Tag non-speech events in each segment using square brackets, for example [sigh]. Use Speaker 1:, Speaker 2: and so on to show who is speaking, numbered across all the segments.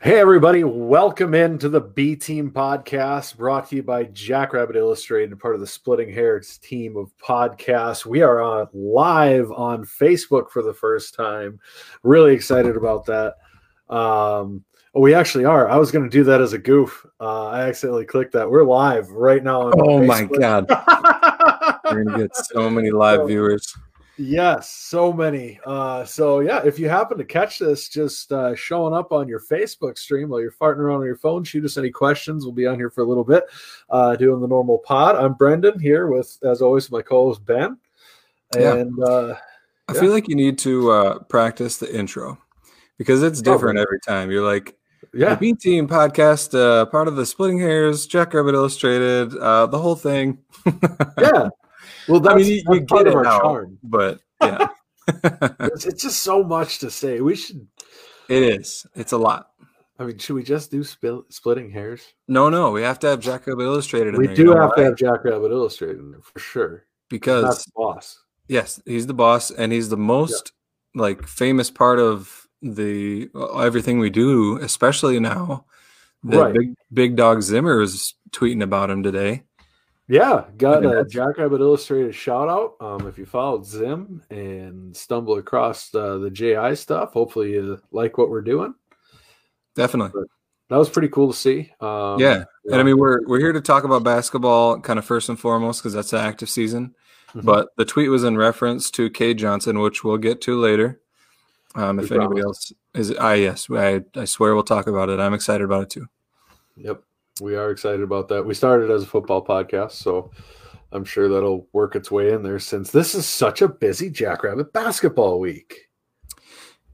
Speaker 1: Hey, everybody, welcome into the B Team podcast brought to you by Jackrabbit Illustrated, part of the Splitting Hairs team of podcasts. We are on live on Facebook for the first time. Really excited about that. Um, oh, we actually are. I was going to do that as a goof. Uh, I accidentally clicked that. We're live right now.
Speaker 2: oh, my God. [laughs] We're going to get so many live viewers.
Speaker 1: Yes, so many. Uh, so yeah, if you happen to catch this, just uh, showing up on your Facebook stream while you're farting around on your phone, shoot us any questions. We'll be on here for a little bit, uh, doing the normal pod. I'm Brendan here with, as always, my co-host Ben. And yeah. uh,
Speaker 2: I feel like you need to uh, practice the intro because it's different every time. You're like, yeah, the B Team podcast, uh, part of the Splitting Hairs, Jackrabbit Illustrated, uh, the whole thing. [laughs]
Speaker 1: yeah. Well,
Speaker 2: I mean, you, you get it now, charm. but yeah, [laughs] [laughs]
Speaker 1: it's, it's, just so much to say. We should.
Speaker 2: It is. It's a lot.
Speaker 1: I mean, should we just do spil- splitting hairs?
Speaker 2: No, no. We have to have Jackrabbit Illustrated.
Speaker 1: we
Speaker 2: there,
Speaker 1: do you know have why? to have Jackrabbit Illustrated in there for sure.
Speaker 2: Because
Speaker 1: the boss.
Speaker 2: Yes, he's the boss, and he's the most yeah. like famous part of the uh, everything we do, especially now. The right. big big dog Zimmer is tweeting about him today.
Speaker 1: Yeah, got a Jackrabbit Illustrated shout out. Um, if you followed Zim and stumble across uh, the JI stuff, hopefully you like what we're doing.
Speaker 2: Definitely. But
Speaker 1: that was pretty cool to see.
Speaker 2: Um, yeah. yeah. And I mean, we're, we're here to talk about basketball kind of first and foremost because that's the active season. Mm-hmm. But the tweet was in reference to Cade Johnson, which we'll get to later. Um, if anybody else is, I, yes, I, I swear we'll talk about it. I'm excited about it too.
Speaker 1: Yep we are excited about that. We started as a football podcast, so I'm sure that'll work its way in there since this is such a busy Jackrabbit basketball week.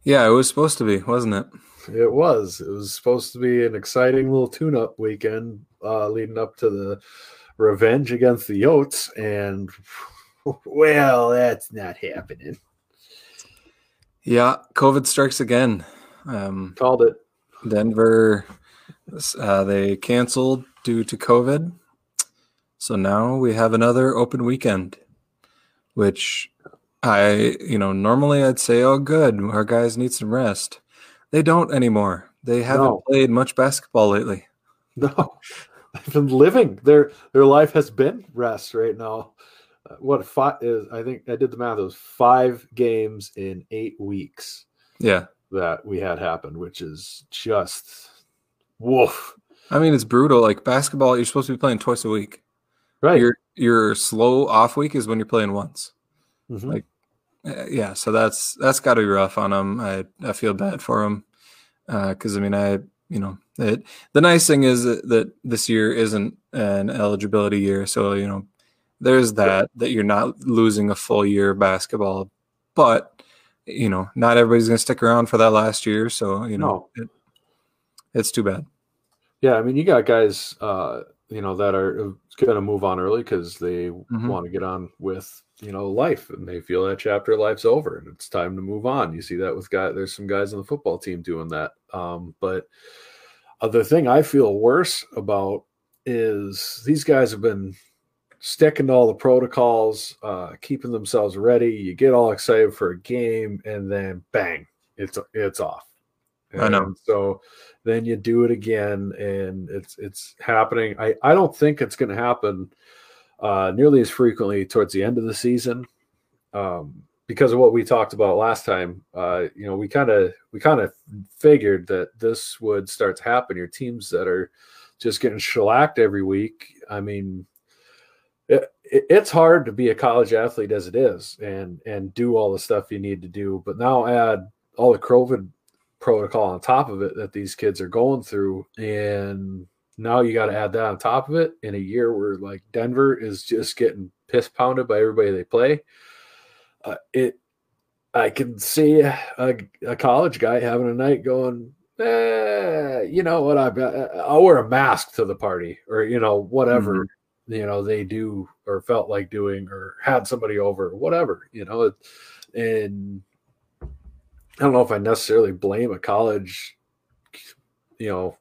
Speaker 2: Yeah, it was supposed to be, wasn't it?
Speaker 1: It was. It was supposed to be an exciting little tune-up weekend uh, leading up to the revenge against the Yotes, and [laughs] well, that's not happening.
Speaker 2: Yeah, COVID strikes again. Um,
Speaker 1: Called it.
Speaker 2: Denver uh, they canceled due to COVID. So now we have another open weekend, which I, you know, normally I'd say, oh, good, our guys need some rest. They don't anymore. They haven't no. played much basketball lately. [laughs]
Speaker 1: No, they've been living their their life has been rest right now. Uh, what five is? I think I did the math. It was five games in eight weeks.
Speaker 2: Yeah,
Speaker 1: that we had happen, which is just Woof.
Speaker 2: I mean, it's brutal. Like basketball, you're supposed to be playing twice a week.
Speaker 1: Right.
Speaker 2: Your your slow off week is when you're playing once. Mm-hmm. Like, uh, yeah. So that's that's got to be rough on them. I I feel bad for them because uh, I mean I you know it, the nice thing is that, that this year isn't an eligibility year, so you know there's that that you're not losing a full year of basketball, but you know not everybody's going to stick around for that last year, so you know no. it, it's too bad.
Speaker 1: Yeah, I mean, you got guys, uh, you know, that are uh, going to move on early because they mm-hmm. want to get on with you know life, and they feel that chapter of life's over, and it's time to move on. You see that with guys. There's some guys on the football team doing that. Um, but other thing I feel worse about is these guys have been sticking to all the protocols, uh, keeping themselves ready. You get all excited for a game, and then bang, it's it's off.
Speaker 2: I know.
Speaker 1: So then you do it again, and it's it's happening. I I don't think it's going to happen uh, nearly as frequently towards the end of the season. Um, because of what we talked about last time, uh, you know, we kind of we kind of figured that this would start to happen. Your teams that are just getting shellacked every week. I mean, it, it, it's hard to be a college athlete as it is, and and do all the stuff you need to do. But now add all the COVID protocol on top of it that these kids are going through and now you got to add that on top of it in a year where like denver is just getting piss pounded by everybody they play uh, it i can see a, a, college guy having a night going eh, you know what i i'll wear a mask to the party or you know whatever mm-hmm. you know they do or felt like doing or had somebody over whatever you know and I don't know if I necessarily blame a college, you know,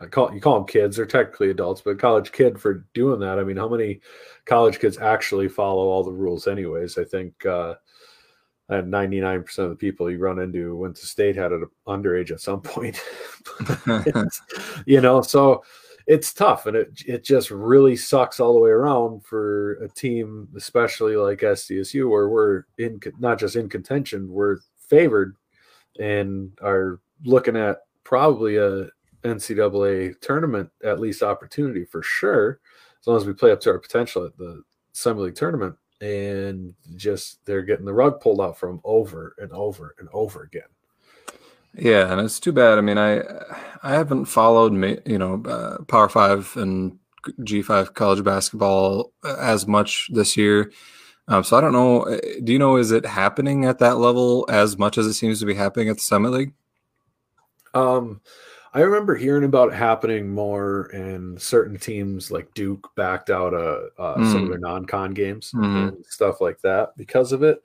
Speaker 1: I call you call them kids. They're technically adults, but college kid for doing that. I mean, how many college kids actually follow all the rules? Anyways, I think uh, and 99% of the people you run into went to state had an underage at some point. [laughs] you know, so it's tough and it it just really sucks all the way around for a team, especially like SDSU, where we're in not just in contention, we're favored and are looking at probably a NCAA tournament at least opportunity for sure, as long as we play up to our potential at the Summit League tournament. And just they're getting the rug pulled out from over and over and over again.
Speaker 2: Yeah, and it's too bad. I mean, I I haven't followed you know uh, Power Five and G five college basketball as much this year, um, so I don't know. Uh, do you know is it happening at that level as much as it seems to be happening at the Summit League?
Speaker 1: Um, I remember hearing about it happening more in certain teams like Duke backed out uh, uh mm. some of mm. their non-con games mm-hmm. and stuff like that because of it.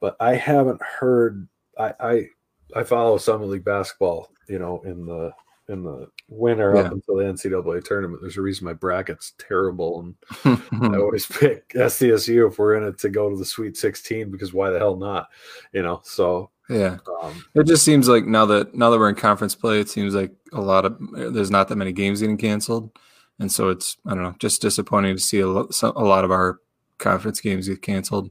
Speaker 1: But I haven't heard. I I, I follow Summit League basketball, you know, in the in the winter yeah. up until the NCAA tournament. There's a reason my bracket's terrible, and [laughs] I always pick SDSU if we're in it to go to the Sweet 16 because why the hell not? You know, so
Speaker 2: yeah, um, it just seems like now that now that we're in conference play, it seems like a lot of there's not that many games getting canceled, and so it's I don't know, just disappointing to see a, lot, a lot of our conference games get canceled.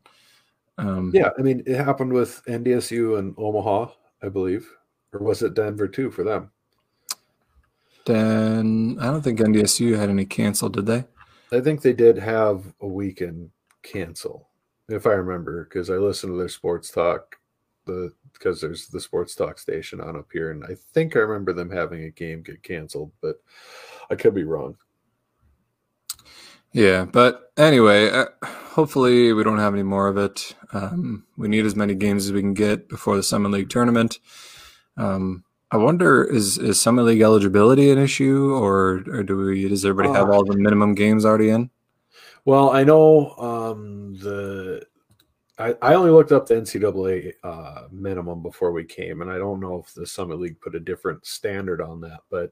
Speaker 1: Um, yeah, I mean, it happened with NDSU and Omaha, I believe, or was it Denver too for them?
Speaker 2: Then I don't think NDSU had any cancel, did they?
Speaker 1: I think they did have a weekend cancel, if I remember, because I listened to their sports talk the because there's the sports talk station on up here, and I think I remember them having a game get canceled, but I could be wrong.
Speaker 2: Yeah, but anyway, uh, hopefully we don't have any more of it. Um, we need as many games as we can get before the Summit League tournament. Um, I wonder is is Summit League eligibility an issue, or or do we does everybody uh, have all the minimum games already in?
Speaker 1: Well, I know um, the I, I only looked up the NCAA uh, minimum before we came, and I don't know if the Summit League put a different standard on that, but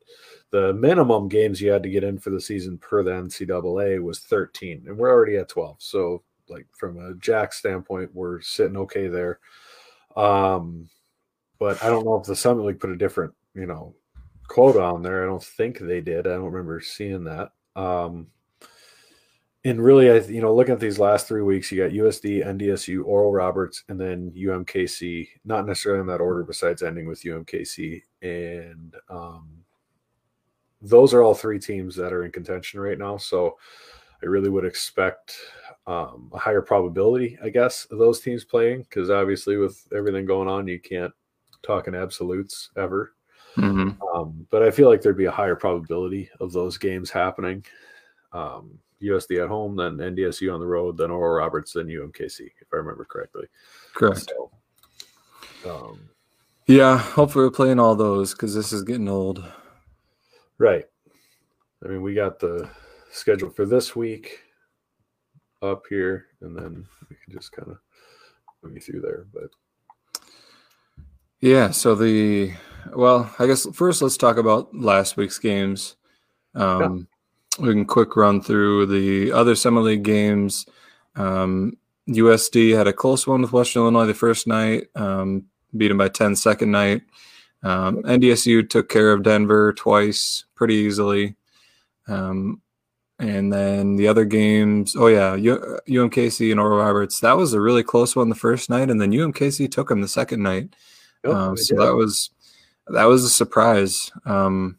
Speaker 1: the minimum games you had to get in for the season per the NCAA was 13, and we're already at 12. So, like from a Jack standpoint, we're sitting okay there. Um, but I don't know if the Summit League put a different, you know, quota on there. I don't think they did. I don't remember seeing that. Um, and really, I you know, looking at these last three weeks, you got USD, NDSU, Oral Roberts, and then UMKC. Not necessarily in that order, besides ending with UMKC, and um, those are all three teams that are in contention right now. So I really would expect um, a higher probability, I guess, of those teams playing because obviously, with everything going on, you can't talk in absolutes ever. Mm-hmm. Um, but I feel like there'd be a higher probability of those games happening. Um, USD at home, then NDSU on the road, then Oral Roberts, then UMKC, if I remember correctly.
Speaker 2: Correct. So, um, yeah, hopefully we're playing all those because this is getting old.
Speaker 1: Right. I mean, we got the schedule for this week up here, and then we can just kind of move you through there. But
Speaker 2: yeah, so the well, I guess first let's talk about last week's games. Um, we can quick run through the other Summit League games. Um, USD had a close one with Western Illinois the first night, um, beat them by 10 second night. Um, NDSU took care of Denver twice pretty easily. Um, and then the other games, oh yeah, U- UMKC and Oral Roberts, that was a really close one the first night, and then UMKC took them the second night. Um, so that was that was a surprise. Um,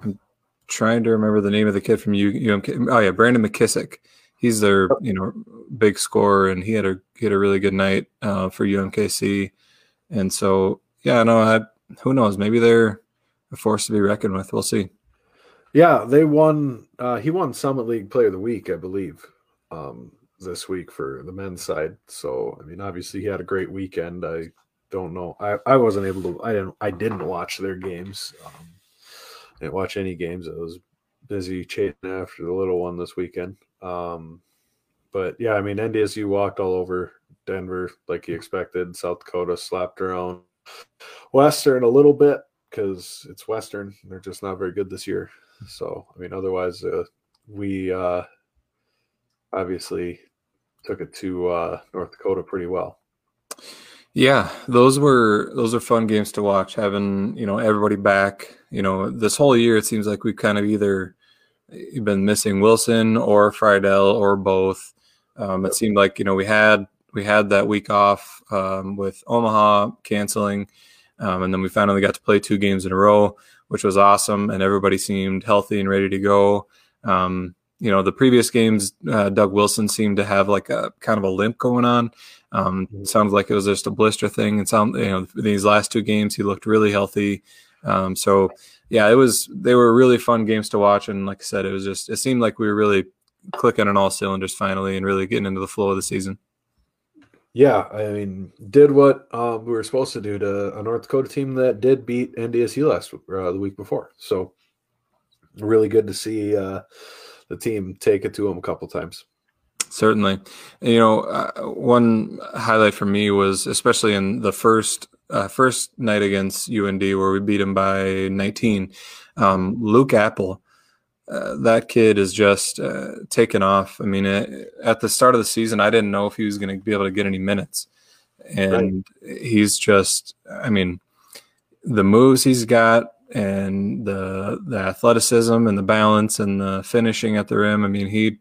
Speaker 2: I'm trying to remember the name of the kid from UMK. Oh yeah, Brandon McKissick. He's their you know big scorer, and he had a he had a really good night uh, for UMKC. And so yeah, no, I, who knows? Maybe they're a force to be reckoned with. We'll see.
Speaker 1: Yeah, they won. Uh, he won Summit League Player of the Week, I believe, um, this week for the men's side. So I mean, obviously he had a great weekend. I don't know. I, I wasn't able to. I didn't. I didn't watch their games. Um, didn't watch any games. I was busy chasing after the little one this weekend. Um, but yeah, I mean, NDSU walked all over Denver like he expected. South Dakota slapped around Western a little bit because it's Western. They're just not very good this year. So, I mean, otherwise, uh, we uh, obviously took it to uh, North Dakota pretty well.
Speaker 2: Yeah, those were those are fun games to watch. Having you know everybody back. You know, this whole year it seems like we've kind of either been missing Wilson or Freidel or both. Um, it seemed like you know we had we had that week off um, with Omaha canceling, um, and then we finally got to play two games in a row, which was awesome, and everybody seemed healthy and ready to go. Um, you know, the previous games, uh, Doug Wilson seemed to have like a kind of a limp going on. Um, mm-hmm. sounds like it was just a blister thing. And some, you know, these last two games, he looked really healthy. Um, so yeah, it was, they were really fun games to watch. And like I said, it was just, it seemed like we were really clicking on all cylinders finally and really getting into the flow of the season.
Speaker 1: Yeah, I mean, did what um, we were supposed to do to a North Dakota team that did beat NDSU last uh, the week before. So, really good to see uh, the team take it to them a couple times.
Speaker 2: Certainly, you know, uh, one highlight for me was especially in the first uh, first night against UND where we beat him by 19. Um, Luke Appel uh, that kid is just uh, taken off. I mean, it, at the start of the season, I didn't know if he was going to be able to get any minutes, and right. he's just, I mean, the moves he's got and the the athleticism and the balance and the finishing at the rim. I mean, he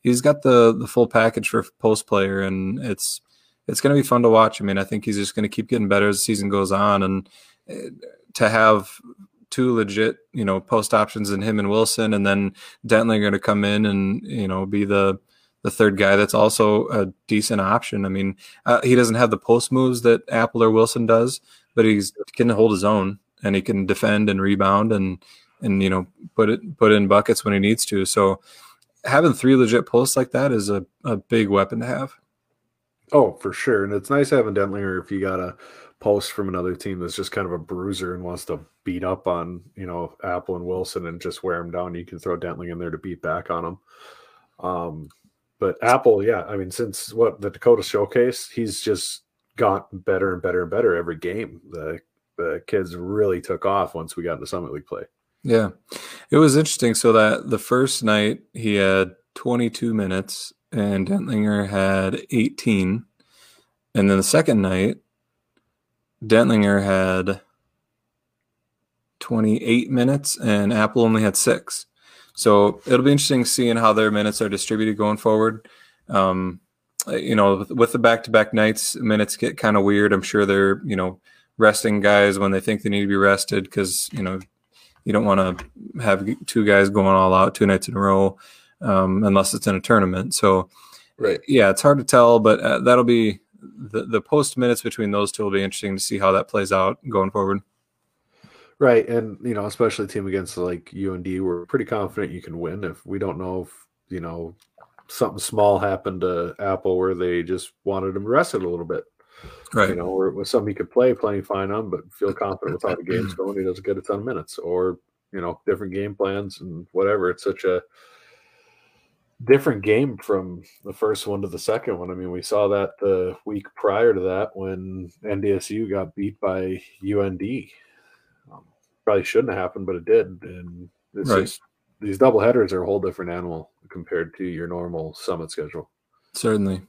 Speaker 2: he's got the the full package for post player, and it's it's going to be fun to watch. I mean, I think he's just going to keep getting better as the season goes on, and uh, to have two legit, you know, post options in him and Wilson, and then Dentling going to come in and you know be the the third guy that's also a decent option. I mean, uh, he doesn't have the post moves that Appel or Wilson does, but he's he can hold his own and he can defend and rebound and and you know put it put in buckets when he needs to. So having three legit posts like that is a, a big weapon to have.
Speaker 1: Oh, for sure. And it's nice having Dentlinger if you got a post from another team that's just kind of a bruiser and wants to beat up on you know Appel and Wilson and just wear them down. You can throw Dentling in there to beat back on them. Um, but Appel, yeah, I mean, since what the Dakota Showcase, he's just gotten better and better and better every game. The the kids really took off once we got into Summit League play.
Speaker 2: Yeah, it was interesting. So that the first night he had 22 minutes and Dentlinger had 18, and then the second night Dentlinger had 28 minutes and Appel only had six. So it'll be interesting seeing how their minutes are distributed going forward. Um, you know, with the back to back nights, minutes get kind of weird. I'm sure they're, you know, resting guys when they think they need to be rested because, you know, you don't want to have two guys going all out two nights in a row um, unless it's in a tournament. So,
Speaker 1: right.
Speaker 2: yeah, it's hard to tell, but uh, that'll be the, the post minutes between those two will be interesting to see how that plays out going forward.
Speaker 1: Right, and you know, especially a team against like UND, we're pretty confident you can win. If we don't know if you know something small happened to Appel where they just wanted him rested a little bit,
Speaker 2: right?
Speaker 1: You know, or with something he could play playing fine on, but feel confident with how the game's [clears throat] going, he doesn't get a ton of minutes, or you know, different game plans and whatever. It's such a different game from the first one to the second one. I mean, we saw that the week prior to that when NDSU got beat by UND. Um, probably shouldn't have happened, but it did. And it's right. just these double headers are a whole different animal compared to your normal summit schedule.
Speaker 2: Certainly.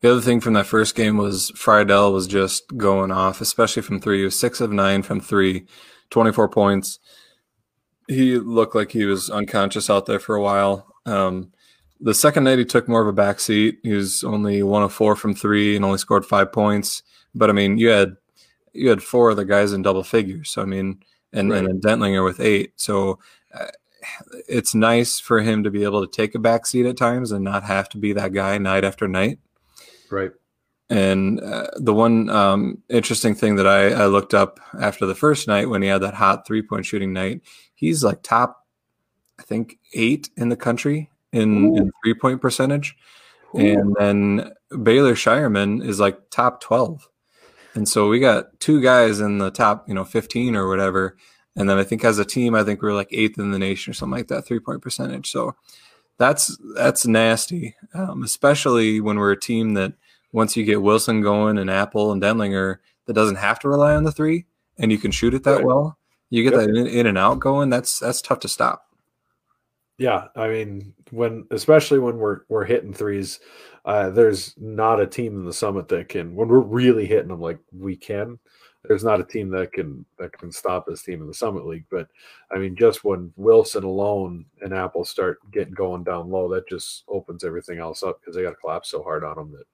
Speaker 2: The other thing from that first game was Freidel was just going off, especially from three. He was six of nine from three, 24 points. He looked like he was unconscious out there for a while. Um, the second night he took more of a back seat. He was only one of four from three and only scored five points. But I mean, you had you had four other guys in double figures. So I mean, and right. and Dentlinger with eight. So uh, it's nice for him to be able to take a back seat at times and not have to be that guy night after night.
Speaker 1: Right.
Speaker 2: And uh, the one um, interesting thing that I, I looked up after the first night when he had that hot three point shooting night, he's like top, I think, eight in the country in, in three point percentage. Ooh. And then Baylor Scheierman is like top 12. And so we got two guys in the top, you know, 15 or whatever. And then I think as a team, I think we are like eighth in the nation or something like that, three point percentage. So that's that's nasty, um, especially when we're a team that once you get Wilson going and Appel and Dentlinger, that doesn't have to rely on the three, and you can shoot it that right. well. You get yep. that in, in, and out going. That's that's tough to stop.
Speaker 1: Yeah, I mean, when especially when we're we're hitting threes, Uh, there's not a team in the summit that can, when we're really hitting them like we can, there's not a team that can that can stop this team in the Summit League. But I mean, just when Wilson alone and Appel start getting going down low, that just opens everything else up because they got to collapse so hard on them that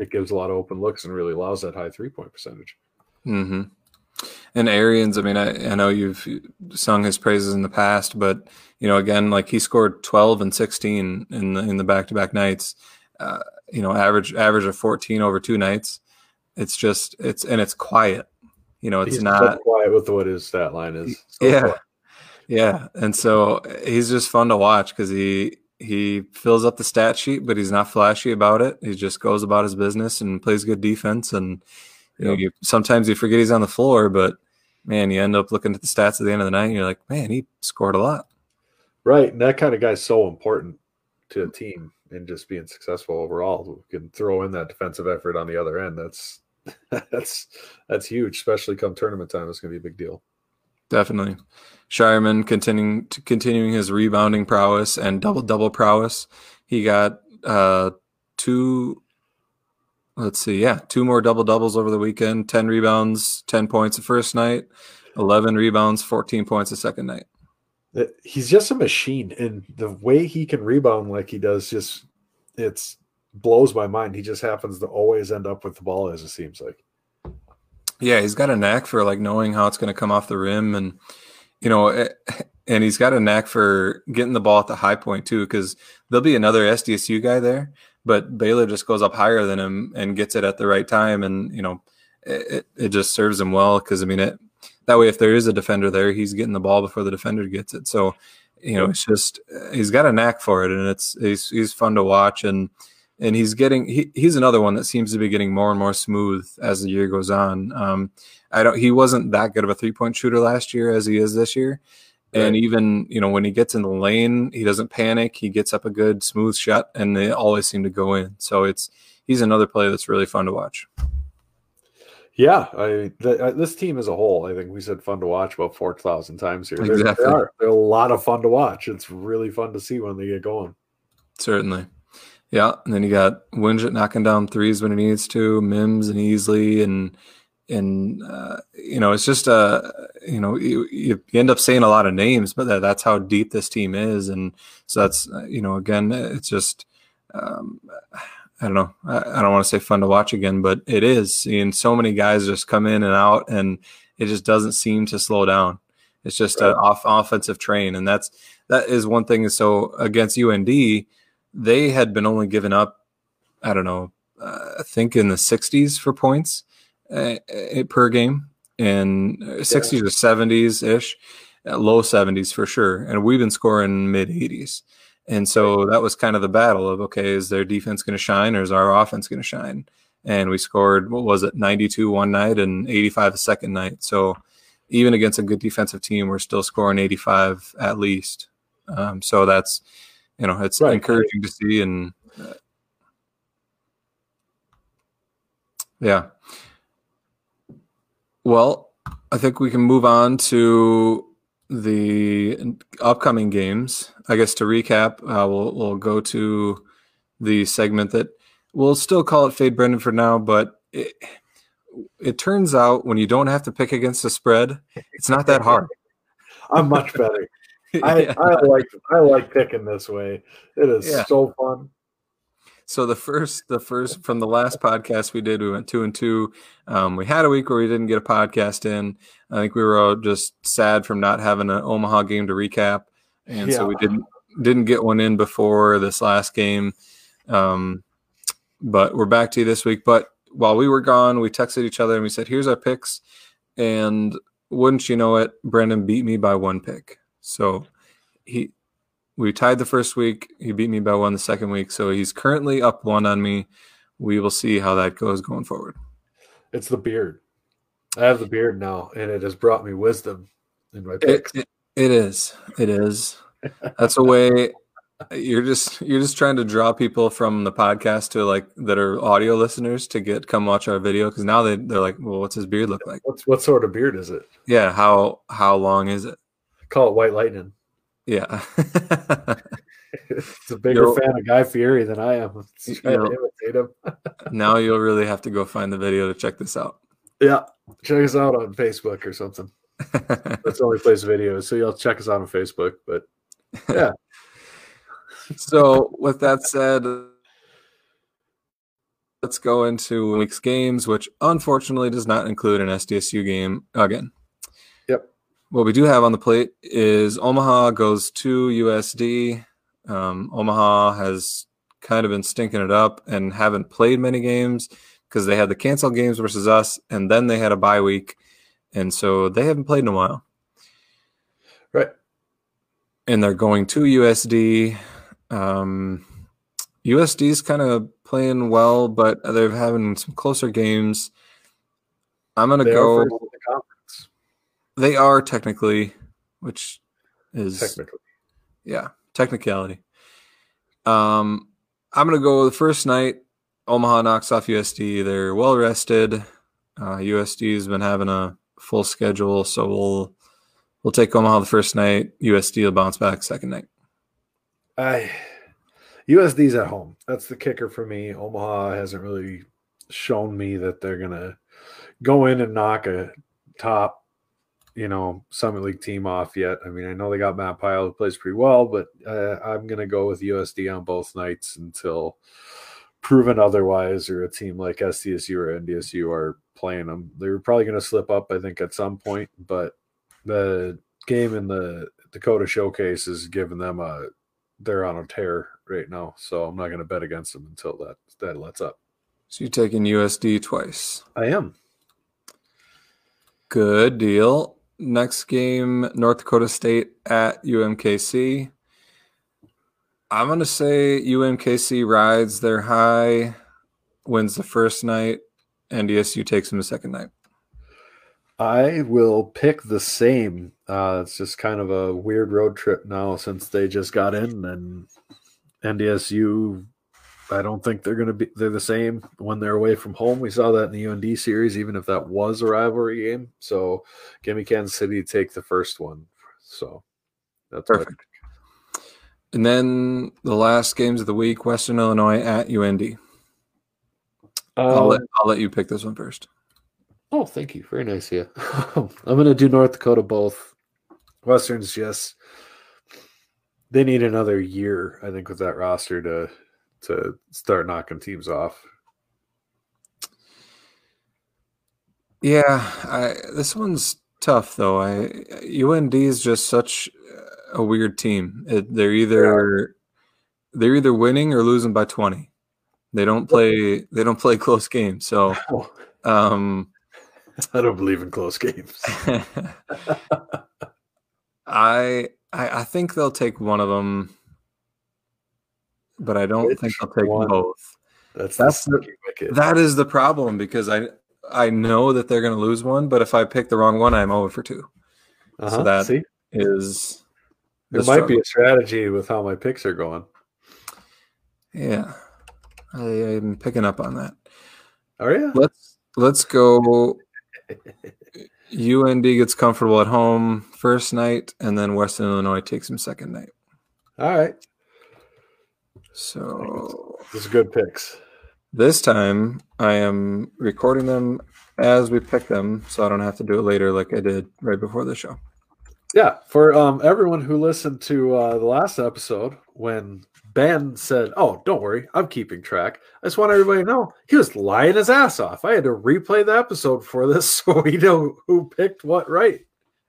Speaker 1: it gives a lot of open looks and really allows that high three point percentage.
Speaker 2: Mm-hmm. And Arians, I mean, I, I know you've sung his praises in the past, but you know, again, like he scored 12 and 16 in the in the back to back nights. Uh, you know, average average of 14 over two nights. It's just it's and it's quiet. You know, it's
Speaker 1: he's
Speaker 2: not
Speaker 1: so quiet with what his stat line is.
Speaker 2: So yeah, quiet. yeah, and so he's just fun to watch because he he fills up the stat sheet, but he's not flashy about it. He just goes about his business and plays good defense. And you know, you, sometimes you forget he's on the floor, but man, you end up looking at the stats at the end of the night, and you're like, man, he scored a lot.
Speaker 1: Right, and that kind of guy's so important to a team and just being successful overall. Who can throw in that defensive effort on the other end. That's [laughs] that's that's huge, especially come tournament time. It's going to be a big deal.
Speaker 2: Definitely, Scheierman continuing continuing his rebounding prowess and double double prowess. He got uh, two. Let's see, yeah, two more double doubles over the weekend. Ten rebounds, ten points the first night, eleven rebounds, fourteen points the second night.
Speaker 1: He's just a machine, and the way he can rebound like he does, just it's blows my mind. He just happens to always end up with the ball, as it seems like.
Speaker 2: Yeah, he's got a knack for like knowing how it's going to come off the rim, and you know, eh, [laughs] and he's got a knack for getting the ball at the high point too. Because there'll be another SDSU guy there, but Baylor just goes up higher than him and gets it at the right time, and you know, it it just serves him well. Because I mean, it that way, if there is a defender there, he's getting the ball before the defender gets it. So, you know, it's just eh, he's got a knack for it, and it's he's he's fun to watch and and he's getting he, he's another one that seems to be getting more and more smooth as the year goes on. Um, I don't he wasn't that good of a three point shooter last year as he is this year. Right. And even you know when he gets in the lane, he doesn't panic. He gets up a good smooth shot, and they always seem to go in. So it's he's another player that's really fun to watch.
Speaker 1: Yeah, I the, this team as a whole, I think we said fun to watch about four thousand times here.
Speaker 2: Exactly.
Speaker 1: They're, they are. They're a lot of fun to watch. It's really fun to see when they get going.
Speaker 2: Certainly. Yeah, and then you got Wingett knocking down threes when he needs to, Mims and Easley, and and uh, you know it's just uh you know you, you end up saying a lot of names, but that, that's how deep this team is, and so that's uh, you know again it's just um, I don't know I, I don't want to say fun to watch again, but it is seeing so many guys just come in and out, and it just doesn't seem to slow down. It's just right. an off offensive train, and that's that is one thing. So against UND they had been only given up, I don't know, uh, I think in the 60s for points uh, uh per game, and 60s yeah. or 70s ish, uh, low 70s for sure. And we've been scoring mid 80s. And so that was kind of the battle of okay, is their defense going to shine or is our offense going to shine? And we scored, what was it, 92 one night and 85 the second night. So even against a good defensive team, we're still scoring 85 at least. Um, so that's you know it's right. encouraging to see and uh, yeah. Well i think we can move on to the upcoming games. I guess to recap uh, we'll, we'll go to the segment that we'll still call it fade brendan for now but it, it turns out when you don't have to pick against the spread it's not that hard. [laughs]
Speaker 1: I'm much better [laughs] I, yeah. I like I like picking this way. It is yeah. so fun.
Speaker 2: So the first the first from the last podcast we did, we went two and two. Um, we had a week where we didn't get a podcast in. I think we were all just sad from not having an Omaha game to recap, and yeah. so we didn't didn't get one in before this last game. Um, but we're back to you this week. But while we were gone, we texted each other and we said, "Here's our picks." And wouldn't you know it, Brendan beat me by one pick. So he we tied the first week. He beat me by one the second week. So he's currently up one on me. We will see how that goes going forward.
Speaker 1: It's the beard. I have the beard now, and it has brought me wisdom in my picks.
Speaker 2: It, it, it is. It is. That's a way you're just you're just trying to draw people from the podcast to like that are audio listeners to get come watch our video because now they they're like, well, what's his beard look like?
Speaker 1: What's what sort of beard is it?
Speaker 2: Yeah, how how long is it?
Speaker 1: Call it white lightning.
Speaker 2: Yeah. [laughs]
Speaker 1: it's a bigger you'll, fan of Guy Fieri than I am. [laughs]
Speaker 2: now you'll really have to go find the video to check this out.
Speaker 1: Yeah, check us out on Facebook or something. [laughs] That's the only place videos, so you'll check us out on Facebook. But yeah.
Speaker 2: so with that said, let's go into week's games, which unfortunately does not include an SDSU game again. What we do have on the plate is Omaha goes to USD. Um, Omaha has kind of been stinking it up and haven't played many games because they had the canceled games versus us, and then they had a bye week, and so they haven't played in a while.
Speaker 1: Right.
Speaker 2: And they're going to USD. Um, USD's kind of playing well, but they're having some closer games. I'm gonna they go. The they are technically, which is
Speaker 1: technically,
Speaker 2: yeah, technicality. Um, I'm gonna go the first night. Omaha knocks off USD. They're well rested. Uh, USD has been having a full schedule, so we'll we'll take Omaha the first night. USD will bounce back second night.
Speaker 1: I USD's at home. That's the kicker for me. Omaha hasn't really shown me that they're gonna go in and knock a top, you know, Summit League team off yet. I mean, I know they got Matt Pyle who plays pretty well, but uh, I'm gonna go with USD on both nights until proven otherwise, or a team like SDSU or NDSU are playing them. They were probably gonna slip up, I think, at some point, but the game in the Dakota Showcase is giving them a they're on a tear right now, so I'm not going to bet against them until that that lets up.
Speaker 2: So you're taking USD twice.
Speaker 1: I am.
Speaker 2: Good deal. Next game, North Dakota State at UMKC. I'm going to say UMKC rides their high, wins the first night, and NDSU takes them the second night.
Speaker 1: I will pick the same. Uh, it's just kind of a weird road trip now since they just got in, and NDSU. I don't think they're going to be. They're the same when they're away from home. We saw that in the UND series, even if that was a rivalry game. So, give me Kansas City take the first one. So,
Speaker 2: that's perfect. And then the last games of the week: Western Illinois at UND. Um, I'll, let, I'll let you pick this one first.
Speaker 1: Oh, thank you. Very nice of you. [laughs] I'm going to do North Dakota both. Westerns, yes. They need another year, I think, with that roster to to start knocking teams off.
Speaker 2: Yeah, I, this one's tough though. I UND is just such a weird team. It, they're either yeah. they're either winning or losing by twenty. They don't play. They don't play close games. So, [laughs] um, [laughs]
Speaker 1: I don't believe in close games. [laughs]
Speaker 2: I, I, I think they'll take one of them, but I don't Which think they'll take one? both.
Speaker 1: That's that's the,
Speaker 2: that is the problem because I I know that they're going to lose one, but if I pick the wrong one, I'm over for 2 uh-huh. So that See? is
Speaker 1: there might struggle. be a strategy with how my picks are going.
Speaker 2: Yeah, I, am picking up on that.
Speaker 1: Are you?
Speaker 2: Let's let's go [laughs] UND gets comfortable at home first night, and then Western Illinois takes him second night.
Speaker 1: All right.
Speaker 2: So
Speaker 1: this is good picks.
Speaker 2: This time I am recording them as we pick them, so I don't have to do it later like I did right before the show.
Speaker 1: Yeah, for um, everyone who listened to uh, the last episode when Ben said, "Oh, don't worry, I'm keeping track." I just want everybody to know he was lying his ass off. I had to replay the episode for this [laughs] so we know who picked what right.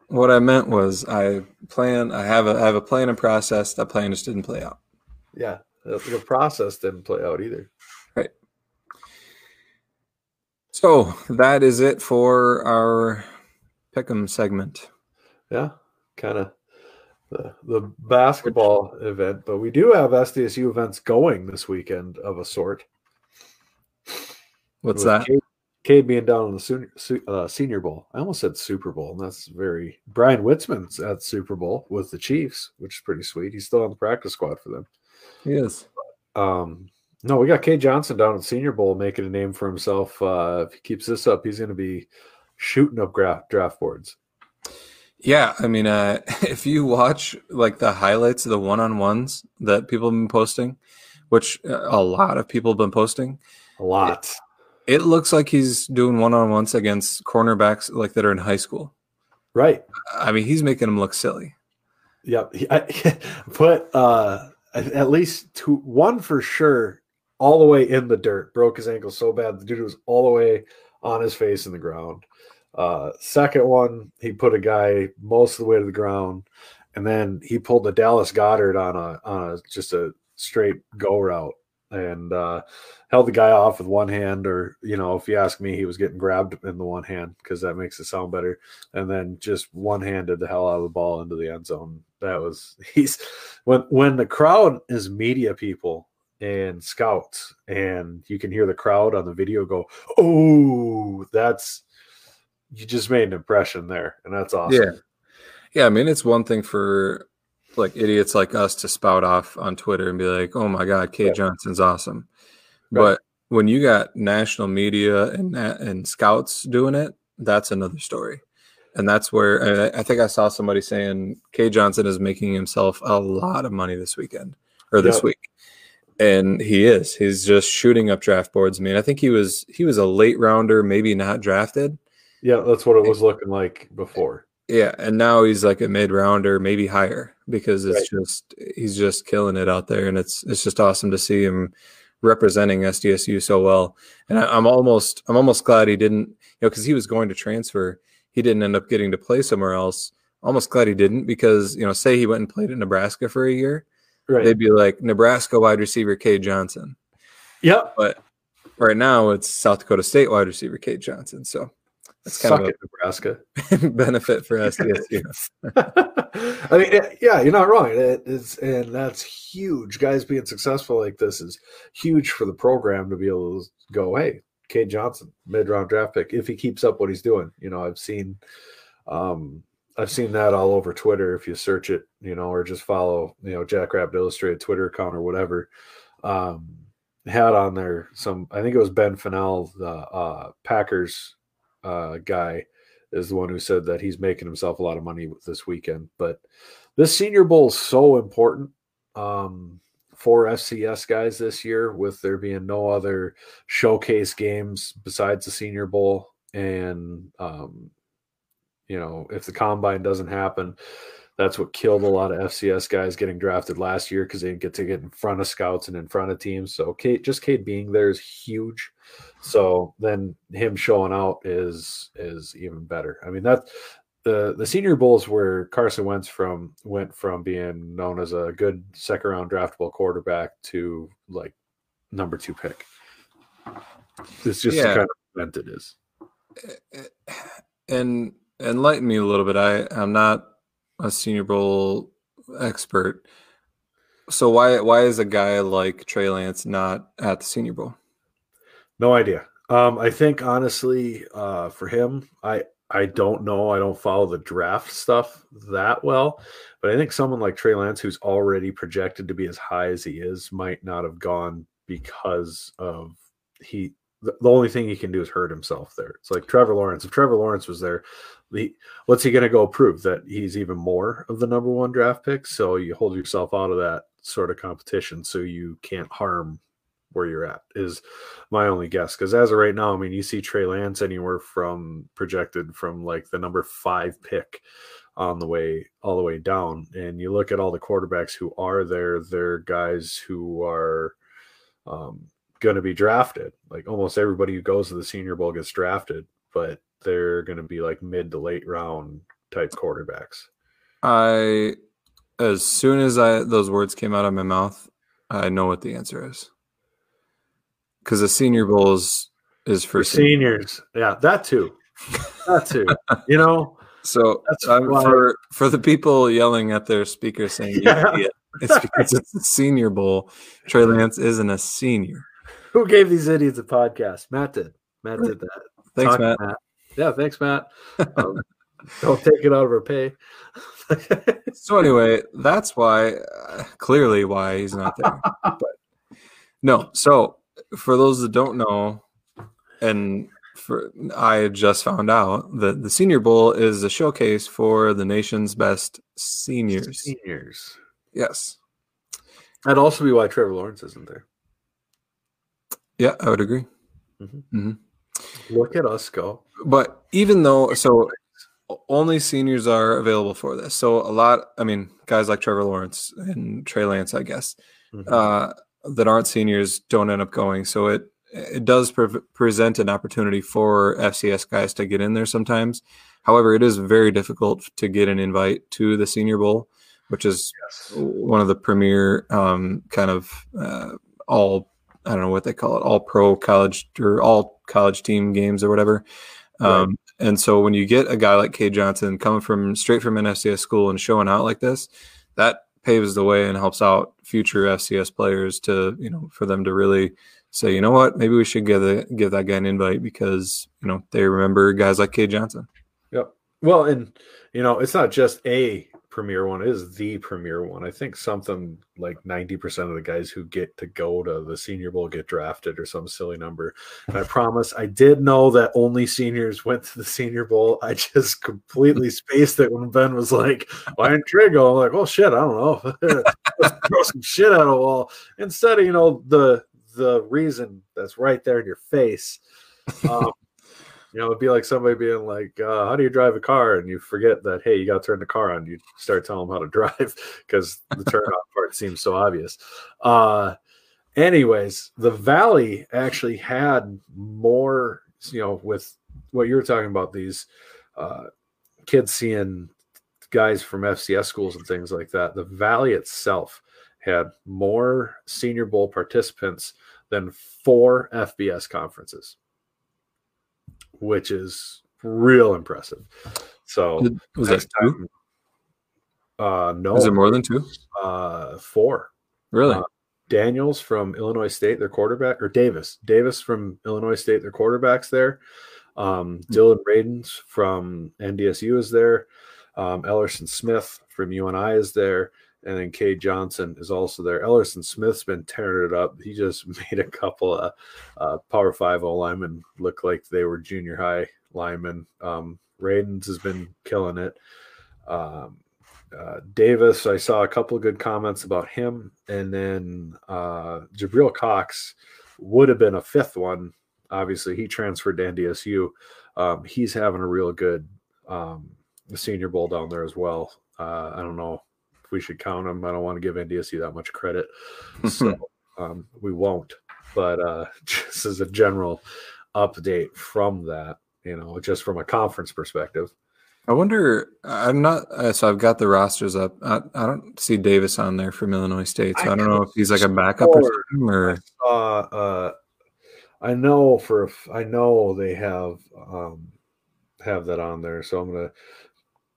Speaker 2: What I meant was I plan. I have a I have a plan and process. That plan just didn't play out.
Speaker 1: Yeah, the process didn't play out either.
Speaker 2: Right. So that is it for our pick'em segment.
Speaker 1: Yeah, kind of the, the basketball event, but we do have SDSU events going this weekend of a sort.
Speaker 2: What's that?
Speaker 1: Cade, being down in the senior, uh, senior Bowl. I almost said Super Bowl, and that's very. Bryan Witzmann's at Super Bowl with the Chiefs, which is pretty sweet. He's still on the practice squad for them.
Speaker 2: He is.
Speaker 1: Um, no, we got Cade Johnson down at Senior Bowl making a name for himself. Uh, if he keeps this up, he's going to be shooting up draft, draft boards.
Speaker 2: Yeah, I mean, uh, [laughs] if you watch like the highlights of the one-on-ones that people have been posting, which uh, a lot of people have been posting,
Speaker 1: a lot.
Speaker 2: It, it looks like he's doing one-on-ones against cornerbacks like that are in high school.
Speaker 1: Right.
Speaker 2: I mean, he's making them look silly.
Speaker 1: Yep. I [laughs] put uh, at least two, one for sure, all the way in the dirt. Broke his ankle so bad the dude was all the way on his face in the ground. Uh, second one, he put a guy most of the way to the ground, and then he pulled the Dallas Goedert on a on a just a straight go route and uh, held the guy off with one hand, or you know, if you ask me, he was getting grabbed in the one hand because that makes it sound better, and then just one handed the hell out of the ball into the end zone. That was [laughs] he's when when the crowd is media people and scouts, and you can hear the crowd on the video go, "Oh, that's." you just made an impression there, and that's awesome.
Speaker 2: Yeah, yeah. I mean, it's one thing for like idiots like us to spout off on Twitter and be like, "Oh my God, Cade Johnson's awesome," right. but when you got national media and and scouts doing it, that's another story. And that's where I think I saw somebody saying Cade Johnson is making himself a lot of money this weekend or this yep. week and he is he's just shooting up draft boards i mean i think he was he was a late rounder maybe not drafted
Speaker 1: yeah, that's what it was looking like before.
Speaker 2: Yeah, and now he's like a mid rounder, maybe higher, because it's right. just he's just killing it out there, and it's it's just awesome to see him representing SDSU so well. And I, am almost I'm almost glad he didn't, you know, because he was going to transfer, he didn't end up getting to play somewhere else. Almost glad he didn't because you know, say he went and played in Nebraska for a year, right. they'd be like Nebraska wide receiver Cade Johnson.
Speaker 1: Yep.
Speaker 2: But right now it's South Dakota State wide receiver Cade Johnson. So
Speaker 1: that's kind Suck of it, Nebraska. [laughs]
Speaker 2: benefit for [laughs] SDSU.
Speaker 1: I mean, yeah, you're not wrong. It is, and that's huge. Guys being successful like this is huge for the program to be able to go, hey, Cade Johnson, mid round draft pick, if he keeps up what he's doing. You know, I've seen, um, I've seen that all over Twitter. If you search it, you know, or just follow, you know, Jackrabbit Illustrated Twitter account or whatever. Um, had on there some, I think it was Ben Fennell, the uh, Packers uh, guy is the one who said that he's making himself a lot of money this weekend. But this Senior Bowl is so important um, for FCS guys this year, with there being no other showcase games besides the Senior Bowl, and um, you know if the combine doesn't happen. That's what killed a lot of FCS guys getting drafted last year because they didn't get to get in front of scouts and in front of teams. So Cade, just Cade being there is huge. So then him showing out is is even better. I mean that the the Senior Bowls where Carson Wentz from went from being known as a good second round draftable quarterback to like number two pick. It's just yeah. the kind of event it is.
Speaker 2: And enlighten me a little bit. I I'm not a Senior Bowl expert. So why why is a guy like Trey Lance not at the Senior Bowl?
Speaker 1: No idea. Um, I think honestly, uh, for him, I I don't know. I don't follow the draft stuff that well, but I think someone like Trey Lance, who's already projected to be as high as he is, might not have gone because of he. The, only thing he can do is hurt himself there. It's like Trevor Lawrence. If Trevor Lawrence was there, the, what's he going to go prove that he's even more of the number one draft pick? So you hold yourself out of that sort of competition, so you can't harm where you're at is my only guess. Because as of right now, I mean, you see Trey Lance anywhere from projected from like the number five pick on the way all the way down, and you look at all the quarterbacks who are there. They're guys who are um, going to be drafted. Like almost everybody who goes to the Senior Bowl gets drafted, but they're going to be like mid to late round type quarterbacks.
Speaker 2: I, as soon as I those words came out of my mouth, I know what the answer is because the Senior Bowl is is for
Speaker 1: seniors. Yeah, that too. That too. you know.
Speaker 2: So um, for for the people yelling at their speaker saying yeah. it's because it's the Senior Bowl. Trey Lance isn't a senior.
Speaker 1: Who gave these idiots a podcast? Matt did. Matt did that.
Speaker 2: Thanks, Matt. Matt.
Speaker 1: Yeah, thanks, Matt. [laughs] Um, don't take it out of our pay. [laughs]
Speaker 2: so anyway, that's why uh, clearly why he's not there. But no, so for those that don't know, and for I just found out that the Senior Bowl is a showcase for the nation's best seniors.
Speaker 1: Seniors.
Speaker 2: Yes.
Speaker 1: That'd also be why Trevor Lawrence isn't there.
Speaker 2: Yeah, I would agree.
Speaker 1: Mm-hmm.
Speaker 2: Mm-hmm.
Speaker 1: Look at us go.
Speaker 2: But even though, so only seniors are available for this. So a lot, I mean, guys like Trevor Lawrence and Trey Lance, I guess,
Speaker 1: Mhm.
Speaker 2: uh, that aren't seniors don't end up going. So it it does pre- present an opportunity for FCS guys to get in there sometimes. However, it is very difficult to get an invite to the Senior Bowl, which is
Speaker 1: yes.
Speaker 2: one of the premier um, kind of uh, all I don't know what they call it, all pro college or all college team games or whatever. Um, And so when you get a guy like Cade Johnson coming from straight from an FCS school and showing out like this, that paves the way and helps out future FCS players to you know for them to really say, you know what, maybe we should give the, give that guy an invite because you know they remember guys like Cade Johnson.
Speaker 1: Yep. Well, and you know, it's not just a premier one; it is the premier one. I think something like ninety percent of the guys who get to go to the Senior Bowl get drafted, or some silly number. And I [laughs] promise, I did know that only seniors went to the Senior Bowl. I [laughs] just completely spaced it when Ben was like, "Why didn't Trey go?" I'm like, "Well, shit, I don't know. [laughs] Let's throw some shit at a wall." Instead of you know the the reason that's right there in your face. Um, you know, it'd be like somebody being like, uh, "How do you drive a car?" and you forget that, hey, you got to turn the car on. You start telling them how to drive [laughs] because the turn on part seems so obvious. Uh, anyways, the Valley actually had more, you know, with what you were talking about these uh, kids seeing guys from FCS schools and things like that. The Valley itself had more Senior Bowl participants than four FBS conferences which is real impressive. So
Speaker 2: Was that two?
Speaker 1: time- Uh, no,
Speaker 2: Is it more than two?
Speaker 1: uh, four.
Speaker 2: Really?
Speaker 1: Uh, Daniels from Illinois State, their quarterback, or Davis, Davis from Illinois State, their quarterbacks there. Um, Dillon Radunz from NDSU is there. Um, Ellerson Smith from UNI is there. And then Cade Johnson is also there. Ellerson Smith's been tearing it up. He just [laughs] made a couple of uh, Power Five O linemen look like they were junior high linemen. Um, Radunz has been killing it. Um, uh, Davis, I saw a couple of good comments about him, and then uh, Jabril Cox would have been a fifth one. Obviously, he transferred to NDSU. Um, he's having a real good um, Senior Bowl down there as well. Uh, I don't know if we should count them. I don't want to give NDSU that much credit, [laughs] so um, we won't. But uh, [laughs] just as a general update from that, you know, just from a conference perspective.
Speaker 2: I wonder. I'm not. Uh, so I've got the rosters up. I, I don't see Davis on there from Illinois State. So I,
Speaker 1: I
Speaker 2: don't know if he's like a backup or. Or
Speaker 1: uh, uh, I know for I know they have um, have that on there, so I'm gonna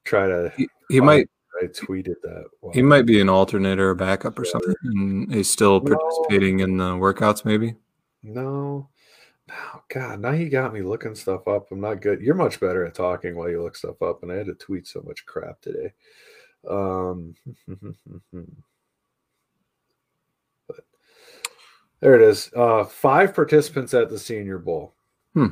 Speaker 1: try to.
Speaker 2: he, he might.
Speaker 1: I tweeted that.
Speaker 2: He might be an alternate or a backup or
Speaker 1: Yeah.
Speaker 2: something. And he's still
Speaker 1: No.
Speaker 2: participating in the workouts. Maybe.
Speaker 1: No, no, God, now you got me looking stuff up. I'm not good. You're much better at talking while you look stuff up, and I had to tweet so much crap today. Um, [laughs] but there it is. Uh, five participants at the Senior Bowl.
Speaker 2: Hmm.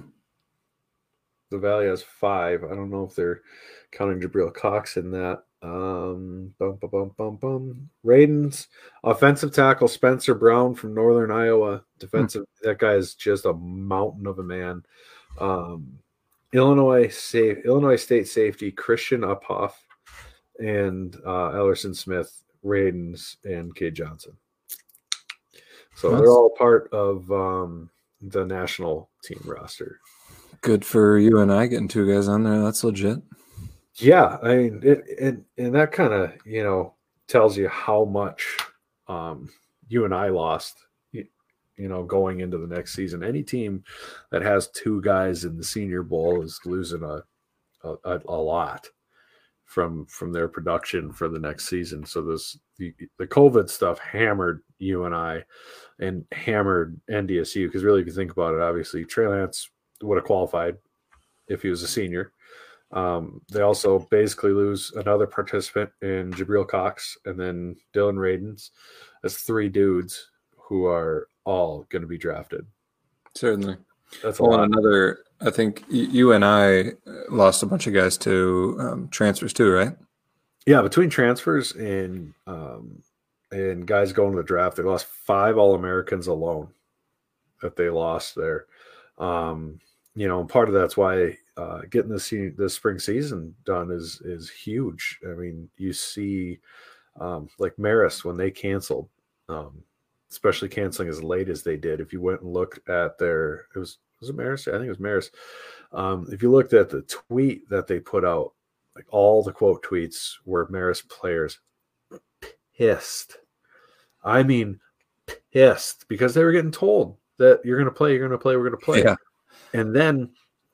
Speaker 1: The Valley has five. I don't know if they're counting Jabril Cox in that. Um, bum, bum, bum, bum, bum. Radunz, offensive tackle Spencer Brown from Northern Iowa. Defensive, that guy is just a mountain of a man. Um, Illinois safe, Illinois State safety Christian Uphoff and uh, Ellerson Smith, Radunz, and Cade Johnson. So they're all part of um, the national team roster.
Speaker 2: Good for you and I getting two guys on there. That's legit.
Speaker 1: Yeah, I mean, it, and and that kind of you know tells you how much um, you and I lost. You, you know, going into the next season, any team that has two guys in the Senior Bowl is losing a a, a, lot from from their production for the next season. So this the, the COVID stuff hammered you and I, and hammered NDSU because really, if you think about it, obviously Trey Lance would have qualified if he was a senior. Um, they also basically lose another participant in Jabril Cox and then Dillon Radunz. That's three dudes who are all going to be drafted.
Speaker 2: Certainly. That's well, lot. another. I think you and I lost a bunch of guys to um, transfers too, right?
Speaker 1: Yeah, between transfers and um, and guys going to the draft, they lost five All Americans alone that they lost there. Um, you know, part of that's why uh, getting this this spring season done is is huge. I mean, you see, um, like Marist when they canceled, um, especially canceling as late as they did. If you went and looked at their, it was was it Marist? I think it was Marist. Um, if you looked at the tweet that they put out, like all the quote tweets were Marist players pissed. I mean, pissed because they were getting told that you're going to play, you're going to play, we're going to play. Yeah. And then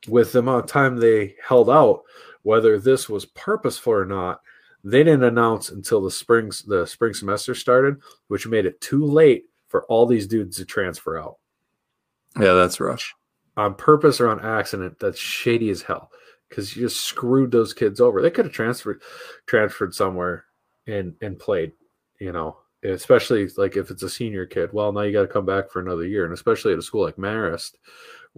Speaker 1: with the amount of time they held out, whether this was purposeful or not, they didn't announce until the spring the spring semester started, which made it too late for all these dudes to transfer out.
Speaker 2: Yeah, that's rough.
Speaker 1: On purpose or on accident, that's shady as hell. Because you just screwed those kids over. They could have transferred transferred somewhere and and played, you know, especially like if it's a senior kid. Well, now you got to come back for another year, and especially at a school like Marist,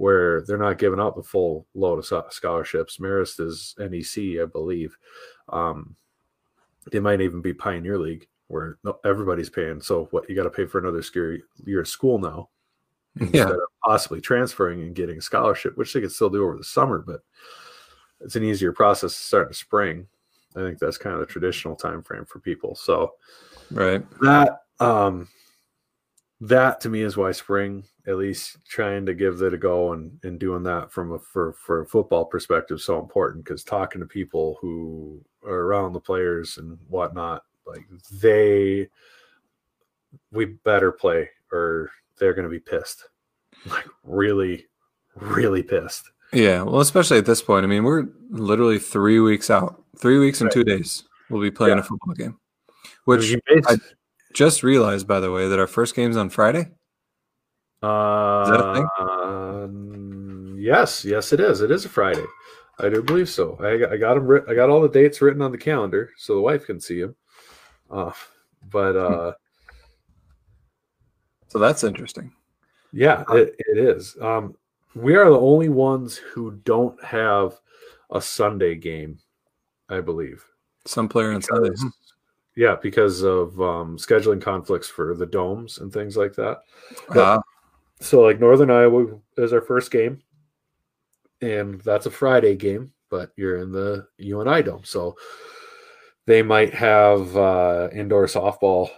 Speaker 1: where they're not giving out the full load of scholarships. Marist is NEC, I believe. Um, they might even be Pioneer League, where everybody's paying. So what you got to pay for another year of school now,
Speaker 2: yeah. instead of
Speaker 1: possibly transferring and getting a scholarship, which they could still do over the summer, but it's an easier process to start in spring. I think that's kind of the traditional time frame for people. So,
Speaker 2: right,
Speaker 1: that um, that to me is why spring at least trying to give it a go and, and doing that from a for, for a football perspective so important because talking to people who are around the players and whatnot like they we better play or they're going to be pissed [laughs] like really really pissed
Speaker 2: yeah well especially at this point i mean we're literally three weeks out three weeks and right. two days we'll be playing yeah. a football game which I, just realized, by the way, that our first game's on Friday.
Speaker 1: Uh, is that a thing? Uh, yes, yes, it is. It is a Friday. I do believe so. I, I got them. I got all the dates written on the calendar so the wife can see them. Uh, but hmm. uh,
Speaker 2: so that's interesting.
Speaker 1: Yeah, it, it is. Um, we are the only ones who don't have a Sunday game, I believe.
Speaker 2: Some player on Sunday. Hmm.
Speaker 1: Yeah, because of um, scheduling conflicts for the domes and things like that. Uh, so, like Northern Iowa is our first game, and that's a Friday game, but you're in the UNI dome, so they might have uh, indoor softball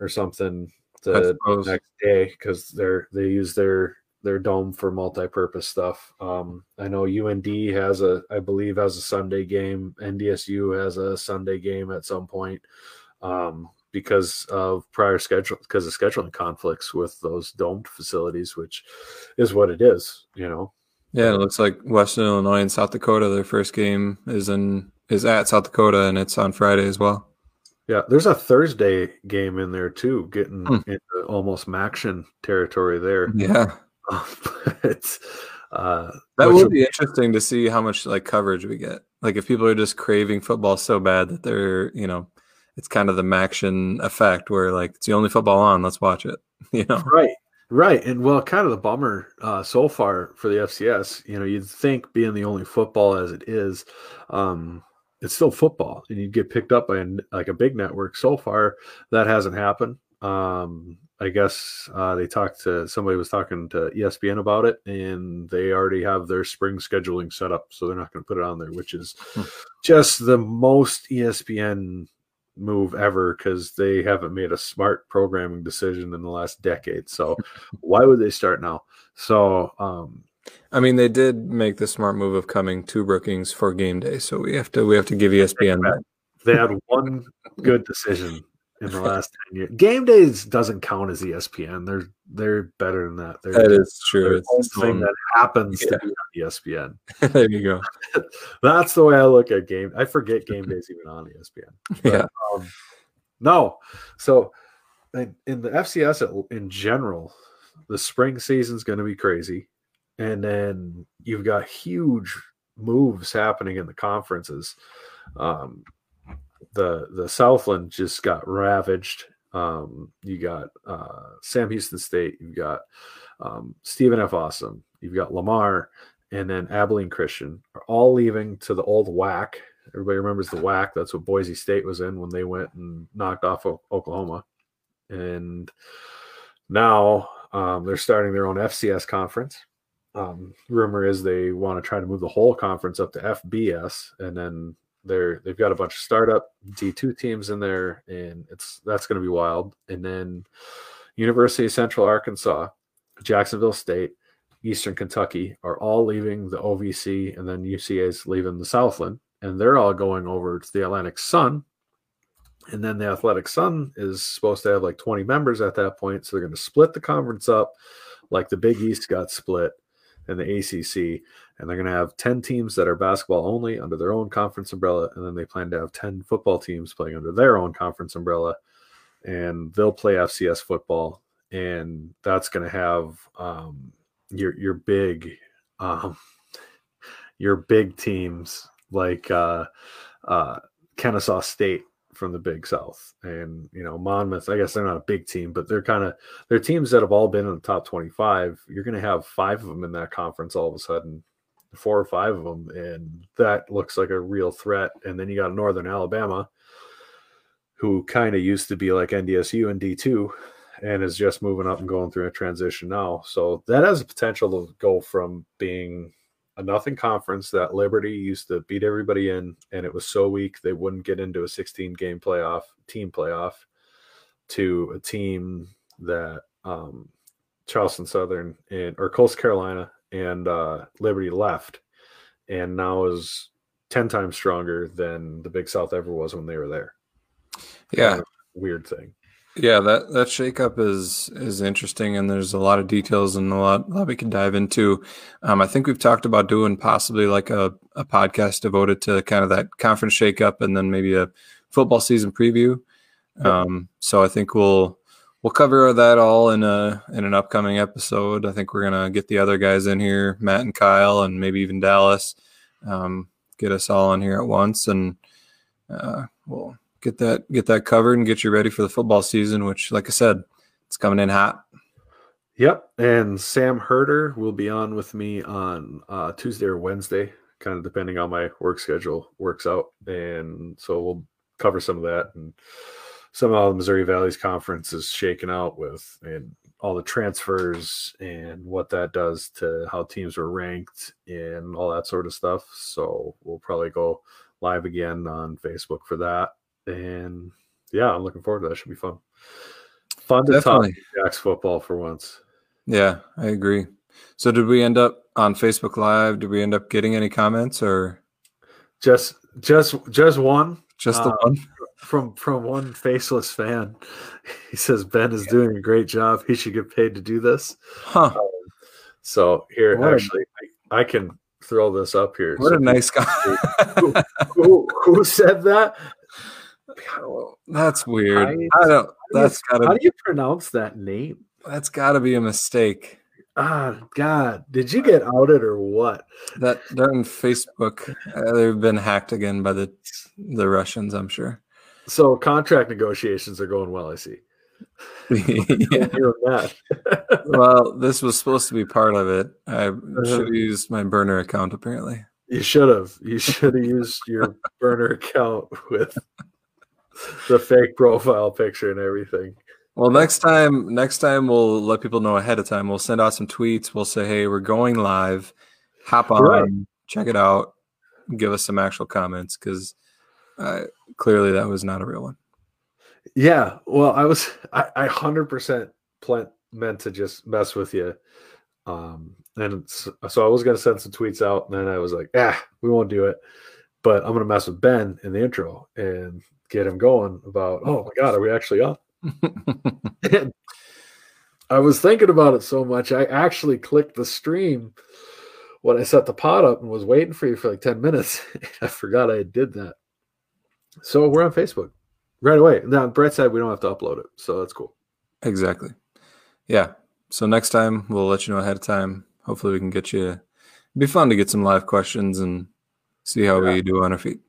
Speaker 1: or something the next day because they're they use their their dome for multi-purpose stuff. Um, I know UND has a, I believe, has a Sunday game. NDSU has a Sunday game at some point um, because of prior schedule, because of scheduling conflicts with those domed facilities, which is what it is, you know.
Speaker 2: Yeah, it looks like Western Illinois and South Dakota. Their first game is in is at South Dakota, and it's on Friday as well.
Speaker 1: Yeah, there's a Thursday game in there too, getting hmm. into almost MACtion territory there.
Speaker 2: Yeah, [laughs]
Speaker 1: but uh,
Speaker 2: that would be interesting to see how much like coverage we get. Like if people are just craving football so bad that they're you know, it's kind of the MACtion effect where like it's the only football on, let's watch it. [laughs] You know,
Speaker 1: right, right, and well, kind of the bummer uh, so far for the FCS. You know, you'd think being the only football as it is, um, it's still football, and you'd get picked up by a, like a big network. So far, that hasn't happened. Um, I guess uh, they talked to somebody was talking to ESPN about it, and they already have their spring scheduling set up, so they're not going to put it on there, which is hmm. just the most ESPN move ever because they haven't made a smart programming decision in the last decade. So why would they start now? So, um,
Speaker 2: I mean, they did make the smart move of coming to Brookings for game day, so we have to we have to give ESPN that.
Speaker 1: They had one good decision in the last 10 years. Game days doesn't count as ESPN. They're they're better than that. They're,
Speaker 2: that is true.
Speaker 1: It's the thing that happens yeah. to be on ESPN. [laughs]
Speaker 2: there you go. [laughs]
Speaker 1: That's the way I look at game. I forget game [laughs] days even on ESPN.
Speaker 2: But, yeah.
Speaker 1: Um, no. So in, in the FCS in general, the spring season is going to be crazy. And then you've got huge moves happening in the conferences. Um, the the Southland just got ravaged. Um, you got uh, Sam Houston State. You've got um, Stephen F. Austin. you've got Lamar, and then Abilene Christian are all leaving to the old WAC. Everybody remembers the WAC. That's what Boise State was in when they went and knocked off Oklahoma. And now um, they're starting their own FCS conference. Um, rumor is they want to try to move the whole conference up to FBS, and then they're they've got a bunch of startup D2 teams in there, and it's that's going to be wild. And then University of Central Arkansas, Jacksonville State, Eastern Kentucky are all leaving the OVC, and then UCA is leaving the Southland, and they're all going over to the Atlantic Sun. And then the Atlantic Sun is supposed to have like 20 members at that point, so they're going to split the conference up, like the Big East got split and the ACC, and they're going to have 10 teams that are basketball only under their own conference umbrella, and then they plan to have 10 football teams playing under their own conference umbrella, and they'll play FCS football, and that's going to have um, your your big um, [laughs] your big teams like uh, uh, Kennesaw State from the Big South, and you know Monmouth. I guess they're not a big team, but they're kind of they're teams that have all been in the top twenty-five. You're going to have five of them in that conference all of a sudden, four or five of them, and that looks like a real threat. And then you got Northern Alabama, who kind of used to be like NDSU and D two, and is just moving up and going through a transition now. So that has a potential to go from being a nothing conference that Liberty used to beat everybody in, and it was so weak they wouldn't get into a 16 game playoff team playoff to a team that um, Charleston Southern and or Coastal Carolina and uh, Liberty left, and now is 10 times stronger than the Big South ever was when they were there.
Speaker 2: Yeah.
Speaker 1: Weird thing.
Speaker 2: Yeah, that that shakeup is is interesting, and there's a lot of details and a lot, a lot we can dive into. Um, I think we've talked about doing possibly like a, a podcast devoted to kind of that conference shakeup, and then maybe a football season preview. Um, so I think we'll we'll cover that all in a in an upcoming episode. I think we're gonna get the other guys in here, Matt and Kyle, and maybe even Dallas. Um, get us all in here at once, and uh, we'll get that get that covered and get you ready for the football season, which, like I said, it's coming in hot.
Speaker 1: Yep, and Sam Herder will be on with me on uh, Tuesday or Wednesday, kind of depending on my work schedule works out, and so we'll cover some of that and some of the Missouri Valley's conference is shaken out with and all the transfers and what that does to how teams are ranked and all that sort of stuff. So we'll probably go live again on Facebook for that and yeah, I'm looking forward to that. Should be fun. Fun to Definitely. talk Jacks football for once.
Speaker 2: Yeah, I agree. So did we end up on Facebook Live? Did we end up getting any comments or
Speaker 1: just just just one?
Speaker 2: Just the uh, one
Speaker 1: from from one faceless fan. [laughs] He says Ben is doing a great job. He should get paid to do this.
Speaker 2: Huh. Um,
Speaker 1: so here, actually, I, I, can throw this up here.
Speaker 2: What
Speaker 1: so
Speaker 2: a nice guy.
Speaker 1: who, [laughs] who, who, said that?
Speaker 2: That's weird. I, I don't. That's
Speaker 1: gotta. How do you pronounce that name?
Speaker 2: That's got to be a mistake.
Speaker 1: Ah, God! Did you get outed or what?
Speaker 2: That they're on Facebook. Uh, they've been hacked again by the the Russians. I'm sure.
Speaker 1: So contract negotiations are going well. I see. [laughs]
Speaker 2: yeah. [laughs] well, this was supposed to be part of it. I uh-huh. should have used my burner account. Apparently,
Speaker 1: you should have. You should have used your burner account with the fake profile picture and everything.
Speaker 2: Well, next time, next time we'll let people know ahead of time. We'll send out some tweets. We'll say, "Hey, we're going live. Hop on, right. check it out, give us some actual comments." Because uh, clearly, that was not a real one.
Speaker 1: Yeah, well, I was I hundred percent meant to just mess with you, um, and so I was gonna send some tweets out, and then I was like, ah, we won't do it, but I'm gonna mess with Ben in the intro, and get him going about, oh my God, are we actually up? [laughs] I was thinking about it so much, I actually clicked the stream when I set the pot up and was waiting for you for like 10 minutes. [laughs] I forgot I did that. So we're on Facebook right away. Now, Brett said we don't have to upload it. So that's cool.
Speaker 2: Exactly. Yeah. So next time we'll let you know ahead of time. Hopefully we can get you. It'd be fun to get some live questions and see how yeah. we do on our feet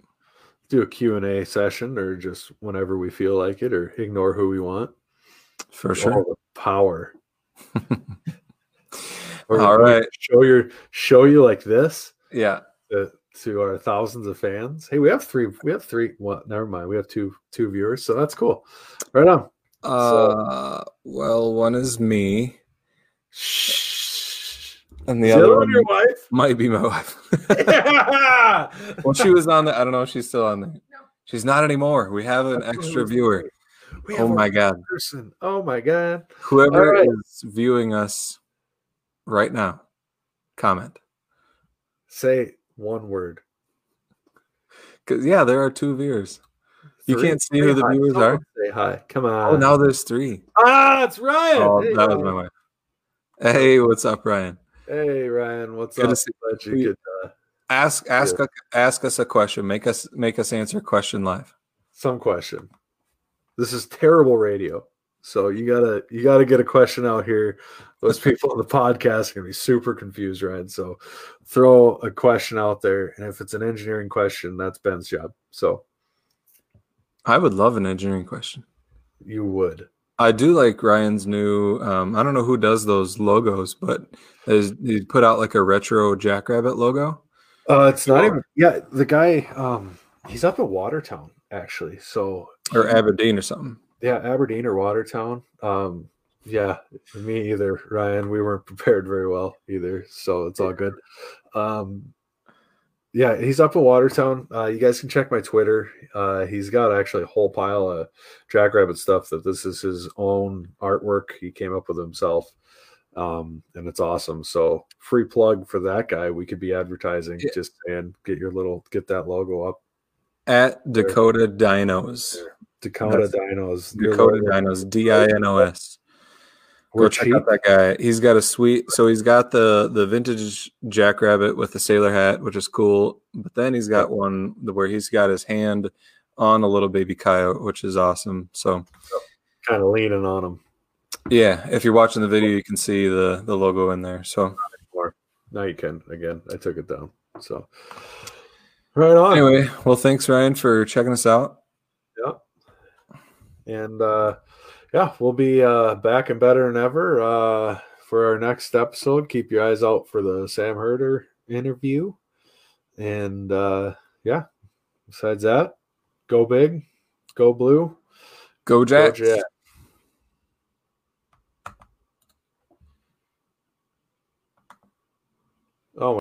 Speaker 1: do a Q&A session or just whenever we feel like it or ignore who we want.
Speaker 2: For sure.
Speaker 1: power. [laughs]
Speaker 2: All right.
Speaker 1: show your show you like this
Speaker 2: Yeah.
Speaker 1: To our thousands of fans. Hey, we have three. We have three. Well, never mind. We have two two viewers, so that's cool. Right on.
Speaker 2: Uh, well, one is me,
Speaker 1: Shh.
Speaker 2: and the
Speaker 1: Is
Speaker 2: other
Speaker 1: one
Speaker 2: one
Speaker 1: your wife?
Speaker 2: might be my wife. [laughs] well, she was on the. I don't know if she's still on there. She's not anymore. We have an extra viewer.
Speaker 1: We have
Speaker 2: Oh my god!
Speaker 1: person. Oh my god.
Speaker 2: Whoever
Speaker 1: All right.
Speaker 2: is viewing us right now, comment.
Speaker 1: Say one word.
Speaker 2: Cause yeah, there are two viewers. You can't see who the
Speaker 1: hi.
Speaker 2: viewers
Speaker 1: Someone
Speaker 2: are.
Speaker 1: Say hi. Come on.
Speaker 2: Oh, now there's three.
Speaker 1: Ah, it's Ryan.
Speaker 2: Oh,
Speaker 1: hey,
Speaker 2: that was my wife. Hey, what's up, Ryan?
Speaker 1: Hey Ryan, what's
Speaker 2: Good to
Speaker 1: up?
Speaker 2: see
Speaker 1: Glad you could uh,
Speaker 2: Ask ask ask us a question. Make us make us answer a question live.
Speaker 1: some question. This is terrible radio. So you gotta you gotta get a question out here. Those [laughs] people on the podcast are gonna be super confused, Ryan. So throw a question out there, and if it's an engineering question, that's Ben's job. So
Speaker 2: I would love an engineering question.
Speaker 1: you would.
Speaker 2: I do like Ryan's new. Um, I don't know who does those logos, but he put out like a retro Jackrabbit logo.
Speaker 1: Uh, it's not even. Yeah, the guy. Um, he's up at Watertown actually. So
Speaker 2: or Aberdeen or something.
Speaker 1: Yeah, Aberdeen or Watertown. Um, yeah, me either, Ryan. We weren't [laughs] prepared very well either, so it's all good. Um, yeah, he's up in Watertown. Uh, you guys can check my Twitter. Uh, he's got actually a whole pile of Jackrabbit stuff that this is his own artwork he came up with himself. Um, and it's awesome. So free plug for that guy. We could be advertising,
Speaker 2: Yeah.
Speaker 1: just and get your little, get that logo up.
Speaker 2: At Dakota Dinos.
Speaker 1: Dakota
Speaker 2: That's-
Speaker 1: Dinos.
Speaker 2: Dakota. Dinos. D I N O S. Go
Speaker 1: We're
Speaker 2: check
Speaker 1: cheap.
Speaker 2: out that guy. He's got a sweet. So he's got the the vintage Jackrabbit with the sailor hat, which is cool. But then he's got one where he's got his hand on a little baby coyote, which is awesome. So
Speaker 1: kind of leaning on him.
Speaker 2: yeah, if you're watching the video, you can see the the logo in there. So
Speaker 1: now you can again. I took it down. So right on.
Speaker 2: anyway, well, thanks Ryan for checking us out.
Speaker 1: And uh yeah, we'll be uh back and better than ever uh for our next episode. Keep your eyes out for the Sam Herder interview. And uh yeah, besides that, go big, go blue,
Speaker 2: Go
Speaker 1: go
Speaker 2: Jacks.